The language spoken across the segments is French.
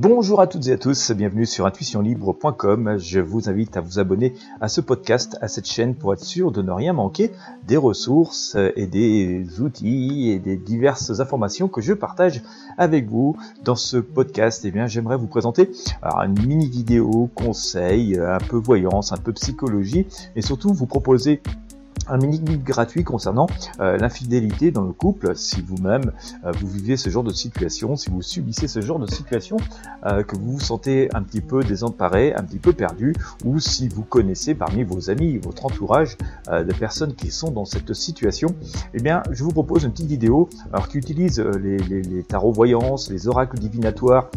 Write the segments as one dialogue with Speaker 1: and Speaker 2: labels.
Speaker 1: Bonjour à toutes et à tous, bienvenue sur intuitionlibre.com. Je vous invite à vous abonner à ce podcast, à cette chaîne pour être sûr de ne rien manquer des ressources et des outils et des diverses informations que je partage avec vous dans ce podcast. Eh bien, j'aimerais vous présenter une mini vidéo conseil, un peu voyance, un peu psychologie et surtout vous proposer un mini guide gratuit concernant euh, l'infidélité dans le couple. Si vous-même euh, vous vivez ce genre de situation, si vous subissez ce genre de situation, euh, que vous vous sentez un petit peu désemparé, un petit peu perdu, ou si vous connaissez parmi vos amis, votre entourage, des personnes qui sont dans cette situation, eh bien, je vous propose une petite vidéo alors, qui utilise les, les, les tarots voyances, les oracles divinatoires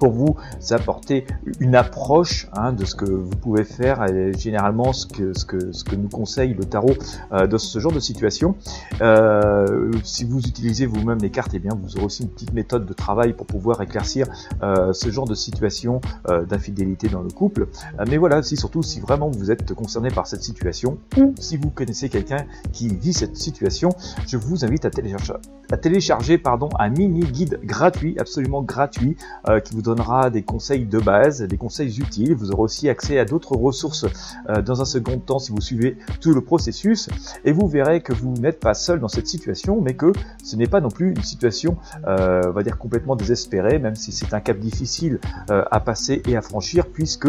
Speaker 1: pour vous apporter une approche hein, de ce que vous pouvez faire et généralement ce que, ce que, ce que nous conseille le tarot euh, dans ce genre de situation. Euh, si vous utilisez vous-même les cartes, et eh bien vous aurez aussi une petite méthode de travail pour pouvoir éclaircir euh, ce genre de situation d'infidélité dans le couple. Mais voilà, si surtout si vraiment vous êtes concerné par cette situation ou si vous connaissez quelqu'un qui vit cette situation, je vous invite à télécharger, à télécharger pardon, un mini guide gratuit, absolument gratuit, qui vous donnera des conseils de base, des conseils utiles. Vous aurez aussi accès à d'autres ressources euh, dans un second temps si vous suivez tout le processus. Et vous verrez que vous n'êtes pas seul dans cette situation, mais que ce n'est pas non plus une situation, euh, on va dire, complètement désespérée, même si c'est un cap difficile euh, à passer et à franchir, puisque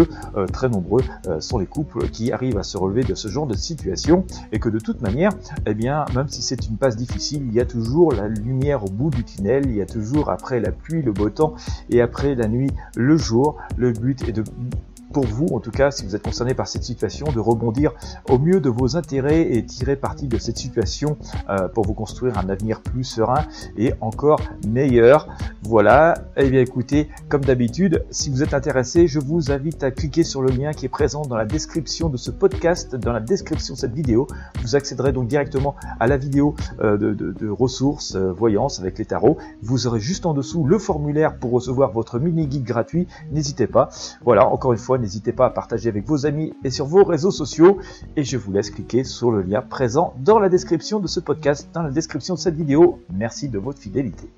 Speaker 1: très nombreux sont les couples qui arrivent à se relever de ce genre de situation, et que de toute manière, eh bien, même si c'est une passe difficile, il y a toujours la lumière au bout du tunnel, il y a toujours après la pluie, le beau temps, et après la nuit le jour. Le but est de pour vous, en tout cas, si vous êtes concerné par cette situation, de rebondir au mieux de vos intérêts et tirer parti de cette situation euh, pour vous construire un avenir plus serein et encore meilleur. Voilà. Eh bien, écoutez, comme d'habitude, si vous êtes intéressé, je vous invite à cliquer sur le lien qui est présent dans la description de ce podcast, dans la description de cette vidéo. Vous accéderez donc directement à la vidéo euh, de, ressources, euh, voyance avec les tarots. Vous aurez juste en dessous le formulaire pour recevoir votre mini guide gratuit. N'hésitez pas. Voilà, encore une fois, N'hésitez pas à partager avec vos amis et sur vos réseaux sociaux. Et je vous laisse cliquer sur le lien présent dans la description de ce podcast, dans la description de cette vidéo. Merci de votre fidélité.